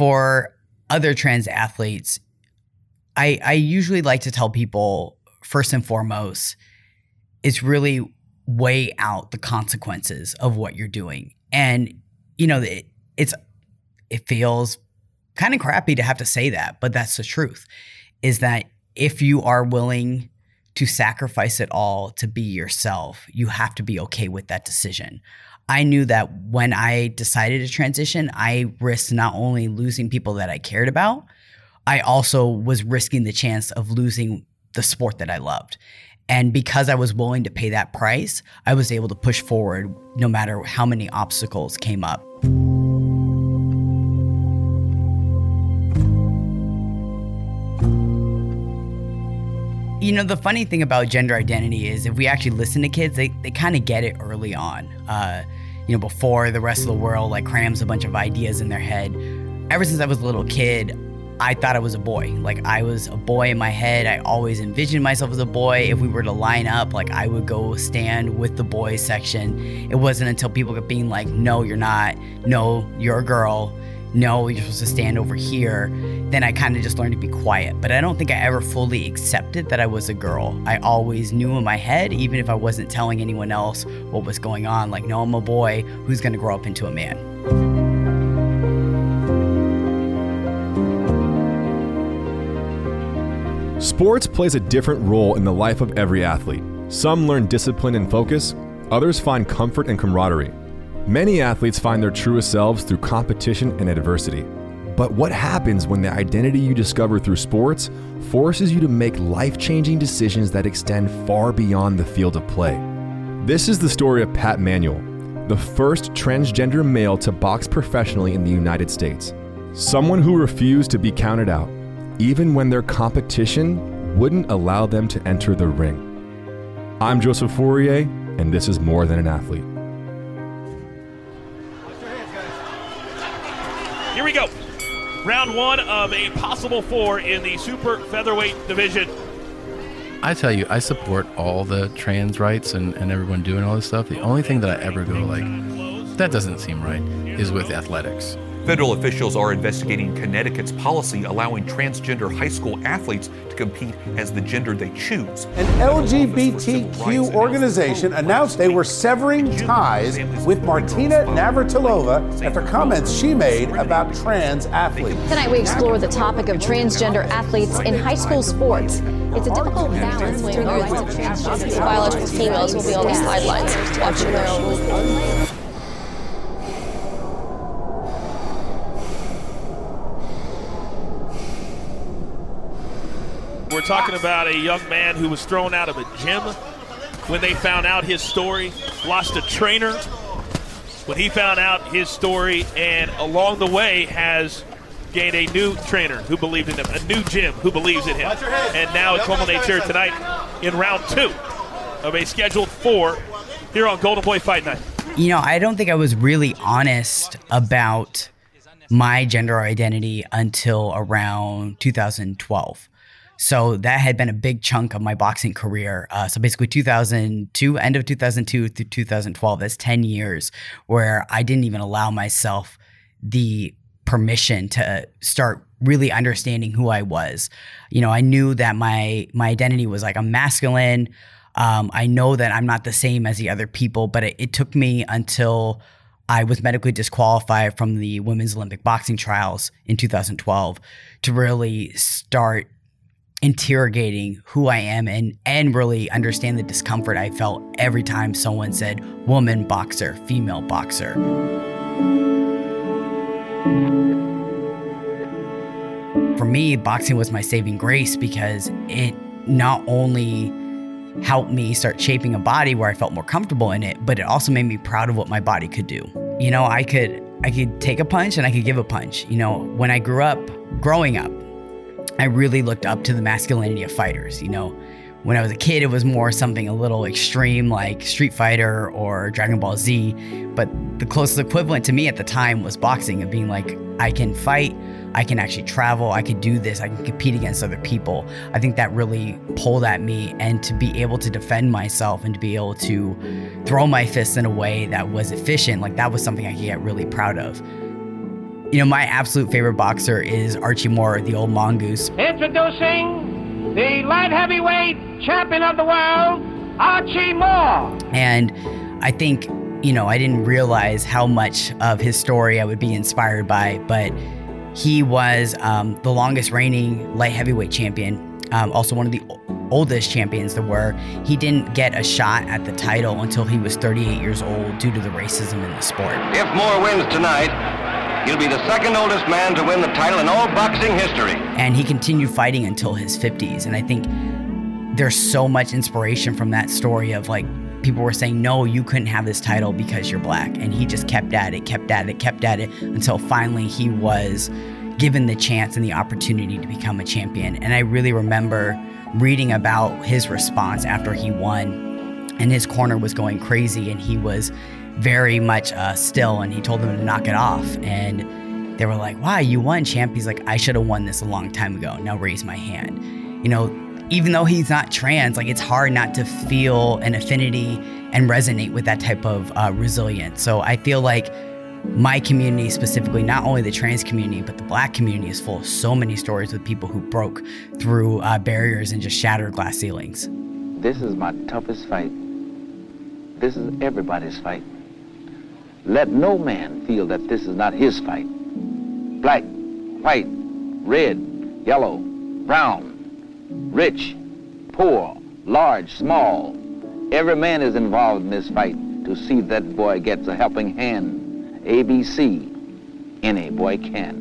for other trans athletes, I I usually like to tell people first and foremost, it's really weigh out the consequences of what you're doing. And you know, it, it's it feels kind of crappy to have to say that, but that's the truth. Is that if you are willing to sacrifice it all to be yourself, you have to be okay with that decision. I knew that when I decided to transition, I risked not only losing people that I cared about, I also was risking the chance of losing the sport that I loved. And because I was willing to pay that price, I was able to push forward no matter how many obstacles came up. You know, the funny thing about gender identity is if we actually listen to kids, they, they kind of get it early on. Uh, you know, before the rest of the world like crams a bunch of ideas in their head. Ever since I was a little kid, I thought I was a boy. Like I was a boy in my head. I always envisioned myself as a boy. If we were to line up, like I would go stand with the boys section. It wasn't until people kept being like, "No, you're not. No, you're a girl." No, you're supposed to stand over here, then I kind of just learned to be quiet. But I don't think I ever fully accepted that I was a girl. I always knew in my head, even if I wasn't telling anyone else what was going on, like, no, I'm a boy who's going to grow up into a man. Sports plays a different role in the life of every athlete. Some learn discipline and focus, others find comfort and camaraderie. Many athletes find their truest selves through competition and adversity. But what happens when the identity you discover through sports forces you to make life changing decisions that extend far beyond the field of play? This is the story of Pat Manuel, the first transgender male to box professionally in the United States. Someone who refused to be counted out, even when their competition wouldn't allow them to enter the ring. I'm Joseph Fourier, and this is More Than an Athlete. Here we go. Round one of a possible four in the super featherweight division. I tell you, I support all the trans rights and, and everyone doing all this stuff. The only thing that I ever go like, that doesn't seem right, is with athletics. Federal officials are investigating Connecticut's policy allowing transgender high school athletes to compete as the gender they choose. An LGBTQ organization announced they were severing ties with Martina Navratilova after comments she made about trans athletes. Tonight we explore the topic of transgender athletes in high school sports. It's a difficult balance between the rights of transgender biological females will be on the sidelines watching their own. Talking about a young man who was thrown out of a gym when they found out his story, lost a trainer when he found out his story, and along the way has gained a new trainer who believed in him, a new gym who believes in him. And now it culminates here tonight in round two of a scheduled four here on Golden Boy Fight Night. You know, I don't think I was really honest about my gender identity until around 2012. So that had been a big chunk of my boxing career. Uh, so basically, 2002, end of 2002 through 2012, that's 10 years where I didn't even allow myself the permission to start really understanding who I was. You know, I knew that my my identity was like a masculine. Um, I know that I'm not the same as the other people, but it, it took me until I was medically disqualified from the women's Olympic boxing trials in 2012 to really start interrogating who I am and and really understand the discomfort I felt every time someone said woman boxer, female boxer. For me, boxing was my saving grace because it not only helped me start shaping a body where I felt more comfortable in it, but it also made me proud of what my body could do. You know, I could I could take a punch and I could give a punch. You know, when I grew up, growing up, I really looked up to the masculinity of fighters. You know, when I was a kid, it was more something a little extreme like Street Fighter or Dragon Ball Z. But the closest equivalent to me at the time was boxing of being like, I can fight, I can actually travel, I can do this, I can compete against other people. I think that really pulled at me and to be able to defend myself and to be able to throw my fists in a way that was efficient, like that was something I could get really proud of. You know, my absolute favorite boxer is Archie Moore, the old mongoose. Introducing the light heavyweight champion of the world, Archie Moore. And I think, you know, I didn't realize how much of his story I would be inspired by, but he was um, the longest reigning light heavyweight champion, um, also one of the oldest champions there were. He didn't get a shot at the title until he was 38 years old due to the racism in the sport. If Moore wins tonight, he'll be the second oldest man to win the title in all boxing history. And he continued fighting until his 50s. And I think there's so much inspiration from that story of like people were saying, no, you couldn't have this title because you're black. And he just kept at it, kept at it, kept at it until finally he was given the chance and the opportunity to become a champion. And I really remember reading about his response after he won. And his corner was going crazy, and he was very much uh, still. And he told them to knock it off. And they were like, "Wow, you won, champ." He's like, "I should have won this a long time ago. Now raise my hand." You know, even though he's not trans, like it's hard not to feel an affinity and resonate with that type of uh, resilience. So I feel like my community specifically, not only the trans community, but the black community is full of so many stories with people who broke through uh, barriers and just shattered glass ceilings. This is my toughest fight. This is everybody's fight. Let no man feel that this is not his fight. Black, white, red, yellow, brown, rich, poor, large, small. Every man is involved in this fight to see that boy gets a helping hand. ABC, any boy can.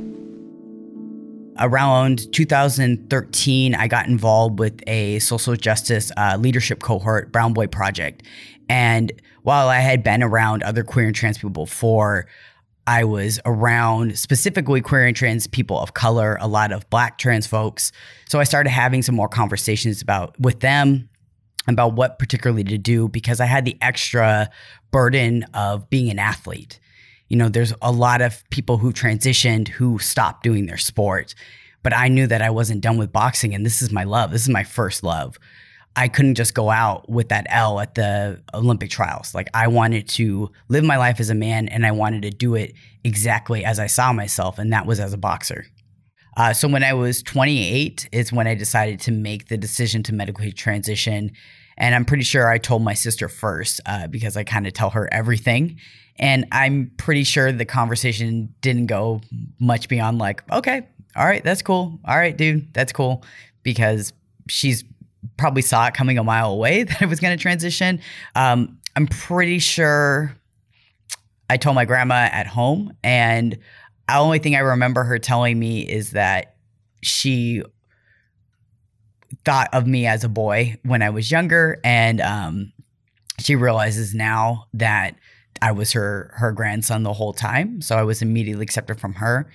Around 2013, I got involved with a social justice uh, leadership cohort, Brown Boi Project. And while I had been around other queer and trans people before, I was around specifically queer and trans people of color, a lot of black trans folks. So I started having some more conversations about with them about what particularly to do because I had the extra burden of being an athlete. You know, there's a lot of people who transitioned who stopped doing their sport, but I knew that I wasn't done with boxing and this is my love. This is my first love. I couldn't just go out with that L at the Olympic trials. Like I wanted to live my life as a man and I wanted to do it exactly as I saw myself, and that was as a boxer. Uh, so when I was 28 is when I decided to make the decision to medically transition. And I'm pretty sure I told my sister first uh, because I kind of tell her everything. And I'm pretty sure the conversation didn't go much beyond like, okay, all right, that's cool. All right, dude, that's cool. Because she's probably saw it coming a mile away that I was going to transition. Um, I'm pretty sure I told my grandma at home, and the only thing I remember her telling me is that she thought of me as a boy when I was younger, and um, she realizes now that I was her her grandson the whole time. So I was immediately accepted from her.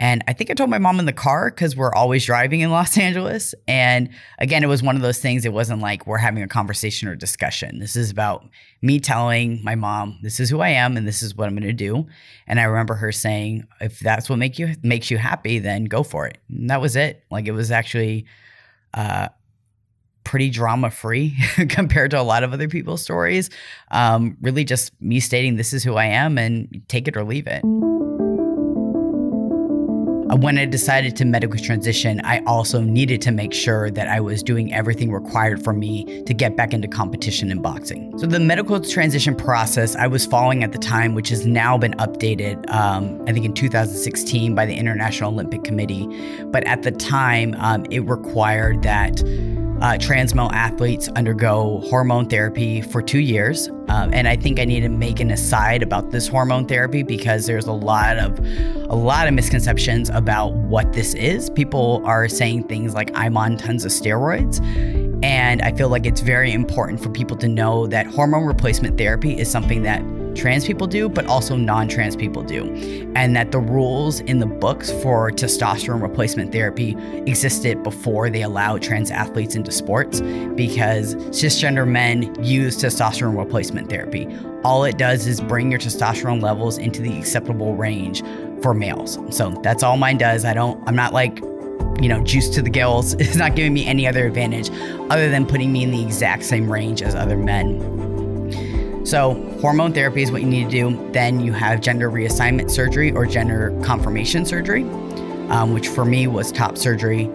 And I think I told my mom in the car because we're always driving in Los Angeles. And again, it was one of those things, it wasn't like we're having a conversation or discussion. This is about me telling my mom, this is who I am and this is what I'm going to do. And I remember her saying, if that's what make you makes you happy, then go for it. And that was it. Like it was actually uh, pretty drama free compared to a lot of other people's stories. Um, really just me stating, this is who I am and take it or leave it. When I decided to medically transition, I also needed to make sure that I was doing everything required for me to get back into competition in boxing. So, the medical transition process I was following at the time, which has now been updated, um, I think in 2016 by the International Olympic Committee. But at the time, um, it required that uh, male athletes undergo hormone therapy for two years. Um, and I think I need to make an aside about this hormone therapy because there's a lot of a lot of misconceptions about what this is. People are saying things like I'm on tons of steroids. And I feel like it's very important for people to know that hormone replacement therapy is something that trans people do, but also non trans people do. And that the rules in the books for testosterone replacement therapy existed before they allowed trans athletes into sports because cisgender men use testosterone replacement therapy. All it does is bring your testosterone levels into the acceptable range for males. So that's all mine does. I don't, I'm not like, you know, juice to the gills. It's not giving me any other advantage other than putting me in the exact same range as other men. So hormone therapy is what you need to do. Then you have gender reassignment surgery or gender confirmation surgery, um, which for me was top surgery.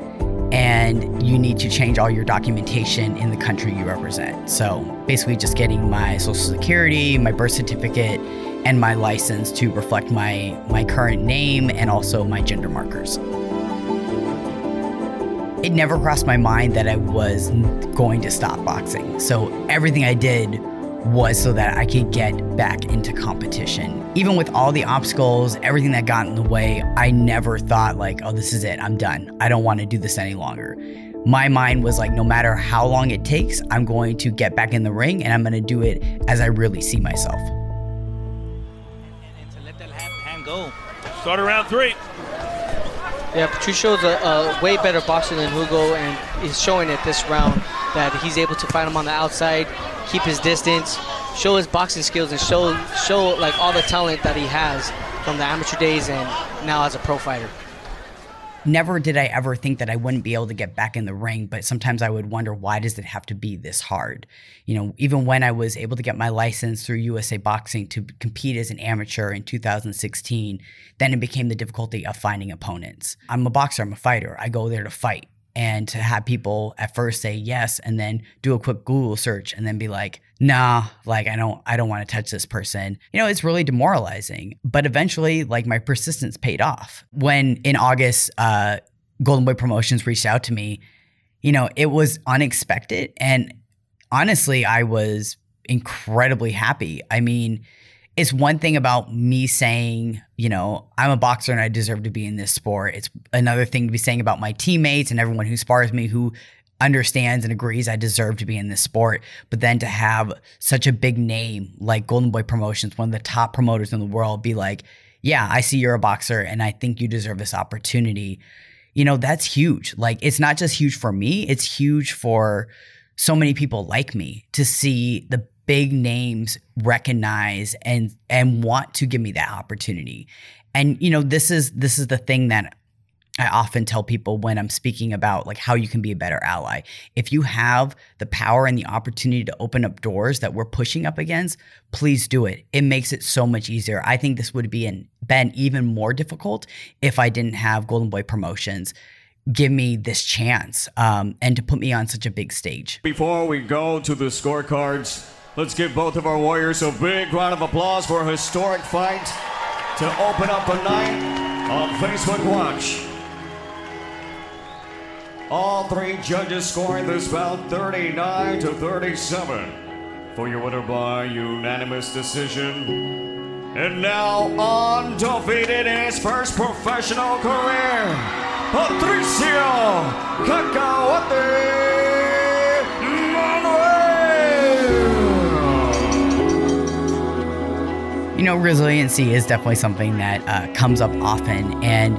And you need to change all your documentation in the country you represent. So basically, just getting my social security, my birth certificate, and my license to reflect my, my current name and also my gender markers. It never crossed my mind that I was going to stop boxing. So everything I did was so that I could get back into competition. Even with all the obstacles, everything that got in the way, I never thought, like, oh, this is it, I'm done. I don't want to do this any longer. My mind was like, no matter how long it takes, I'm going to get back in the ring and I'm going to do it as I really see myself. And, to let that hand go. Start around three. Yeah, Patricio's a, a way better boxer than Hugo, and he's showing it this round that he's able to fight him on the outside, keep his distance, show his boxing skills, and show show like all the talent that he has from the amateur days and now as a pro fighter never did I ever think that I wouldn't be able to get back in the ring, but sometimes I would wonder why does it have to be this hard? You know, even when I was able to get my license through USA Boxing to compete as an amateur in 2016, then it became the difficulty of finding opponents. I'm a boxer, I'm a fighter. I go there to fight and to have people at first say yes and then do a quick Google search and then be like, nah, like I don't I don't want to touch this person. You know, it's really demoralizing. But eventually, like my persistence paid off. When in August, uh, Golden Boy Promotions reached out to me, you know, it was unexpected. And honestly, I was incredibly happy. I mean, it's one thing about me saying, you know, I'm a boxer and I deserve to be in this sport. It's another thing to be saying about my teammates and everyone who spars me who understands and agrees I deserve to be in this sport. But then to have such a big name like Golden Boy Promotions, one of the top promoters in the world, be like, yeah, I see you're a boxer and I think you deserve this opportunity. You know, that's huge. Like, it's not just huge for me, it's huge for so many people like me to see the big names recognize and and want to give me that opportunity. And you know, this is this is the thing that I often tell people when I'm speaking about like how you can be a better ally. If you have the power and the opportunity to open up doors that we're pushing up against, please do it. It makes it so much easier. I think this would be an, been even more difficult if I didn't have Golden Boy Promotions give me this chance um, and to put me on such a big stage. Before we go to the scorecards, Let's give both of our warriors a big round of applause for a historic fight to open up a night on Facebook Watch. All three judges scoring this bout 39 to 37 for your winner by unanimous decision. And now undefeated in his first professional career, Patricio Cacahuate. You know, resiliency is definitely something that uh, comes up often. And,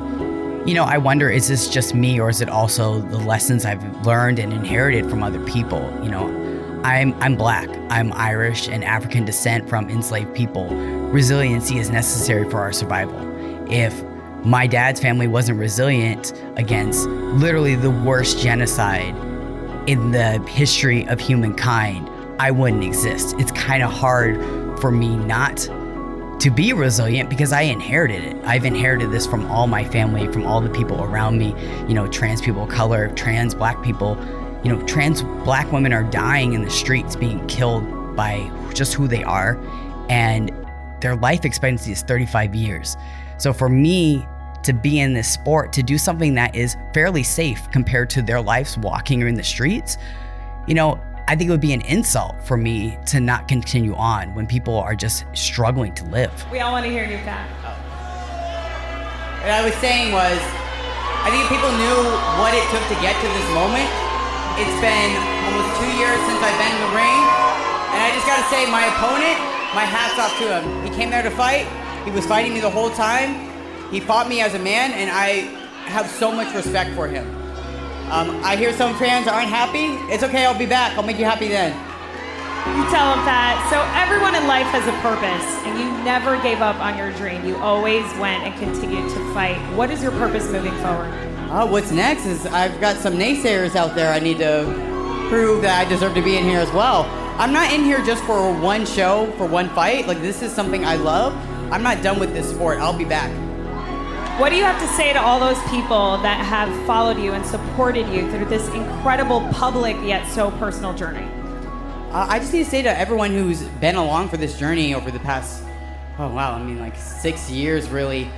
you know, I wonder is this just me or is it also the lessons I've learned and inherited from other people? You know, I'm, I'm black, I'm Irish and African descent from enslaved people. Resiliency is necessary for our survival. If my dad's family wasn't resilient against literally the worst genocide in the history of humankind, I wouldn't exist. It's kind of hard for me not to be resilient because I inherited it. I've inherited this from all my family, from all the people around me, you know, trans people of color, trans black people. You know, trans black women are dying in the streets, being killed by just who they are. And their life expectancy is 35 years. So for me to be in this sport, to do something that is fairly safe compared to their lives walking in the streets, you know, I think it would be an insult for me to not continue on when people are just struggling to live. We all want to hear you, Pat. What I was saying was, I think if people knew what it took to get to this moment, it's been almost two years since I've been in the ring, and I just gotta say, my opponent, my hat's off to him. He came there to fight. He was fighting me the whole time. He fought me as a man, and I have so much respect for him. Um, I hear some fans aren't happy. It's okay, I'll be back. I'll make you happy then. You tell them that. So everyone in life has a purpose, and you never gave up on your dream. You always went and continued to fight. What is your purpose moving forward? Uh, what's next is I've got some naysayers out there I need to prove that I deserve to be in here as well. I'm not in here just for one show, for one fight. Like, this is something I love. I'm not done with this sport. I'll be back. What do you have to say to all those people that have followed you and supported you through this incredible public yet so personal journey? Uh, I just need to say to everyone who's been along for this journey over the past, oh wow, I mean, like six years really.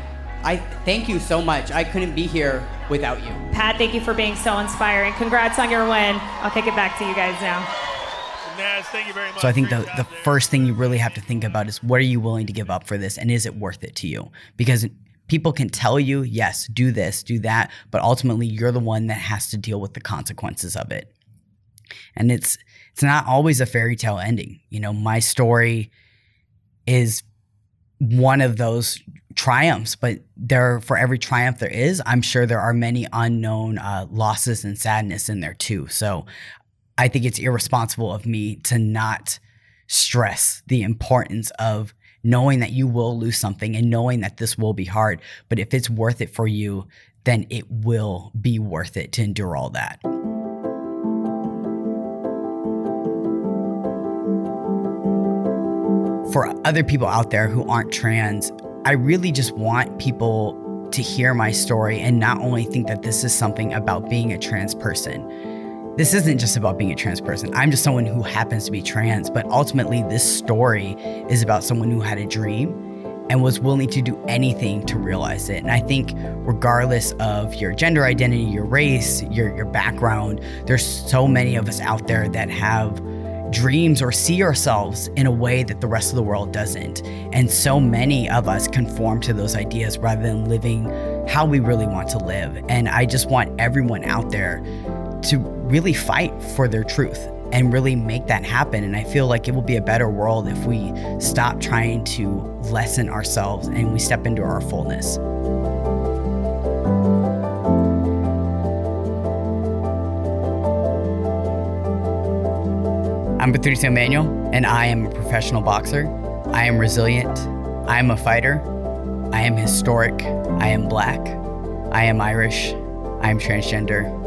I thank you so much. I couldn't be here without you. Pat, thank you for being so inspiring. Congrats on your win. I'll kick it back to you guys now. Naz, thank you very much. So I think the, the first thing you really have to think about is what are you willing to give up for this and is it worth it to you? Because people can tell you, yes, do this, do that, but ultimately you're the one that has to deal with the consequences of it. And it's it's not always a fairy tale ending. You know, my story is one of those triumphs, but there for every triumph there is, I'm sure there are many unknown uh, losses and sadness in there too. So I think it's irresponsible of me to not stress the importance of knowing that you will lose something and knowing that this will be hard. But if it's worth it for you, then it will be worth it to endure all that. For other people out there who aren't trans, I really just want people to hear my story and not only think that this is something about being a trans person this isn't just about being a trans person. I'm just someone who happens to be trans, but ultimately, this story is about someone who had a dream and was willing to do anything to realize it. And I think, regardless of your gender identity, your race, your, your background, there's so many of us out there that have dreams or see ourselves in a way that the rest of the world doesn't. And so many of us conform to those ideas rather than living how we really want to live. And I just want everyone out there to really fight for their truth and really make that happen. And I feel like it will be a better world if we stop trying to lessen ourselves and we step into our fullness. I'm Patricio Manuel, and I am a professional boxer. I am resilient. I am a fighter. I am historic. I am black. I am Irish. I am transgender.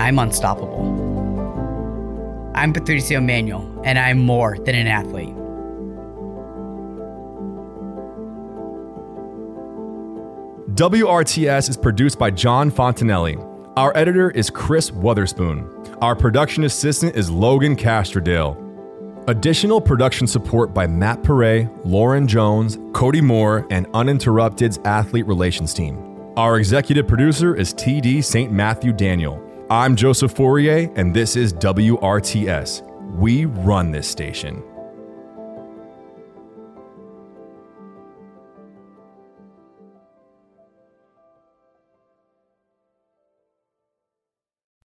I'm unstoppable. I'm Patricio Manuel, and I'm more than an athlete. WRTS is produced by John Fontanelli. Our editor is Chris Wotherspoon. Our production assistant is Logan Castrodale. Additional production support by Matt Perret, Lauren Jones, Cody Moore, and Uninterrupted's athlete relations team. Our executive producer is TD St. Matthew Daniel. I'm Joseph Fourier, and this is WRTS. We run this station.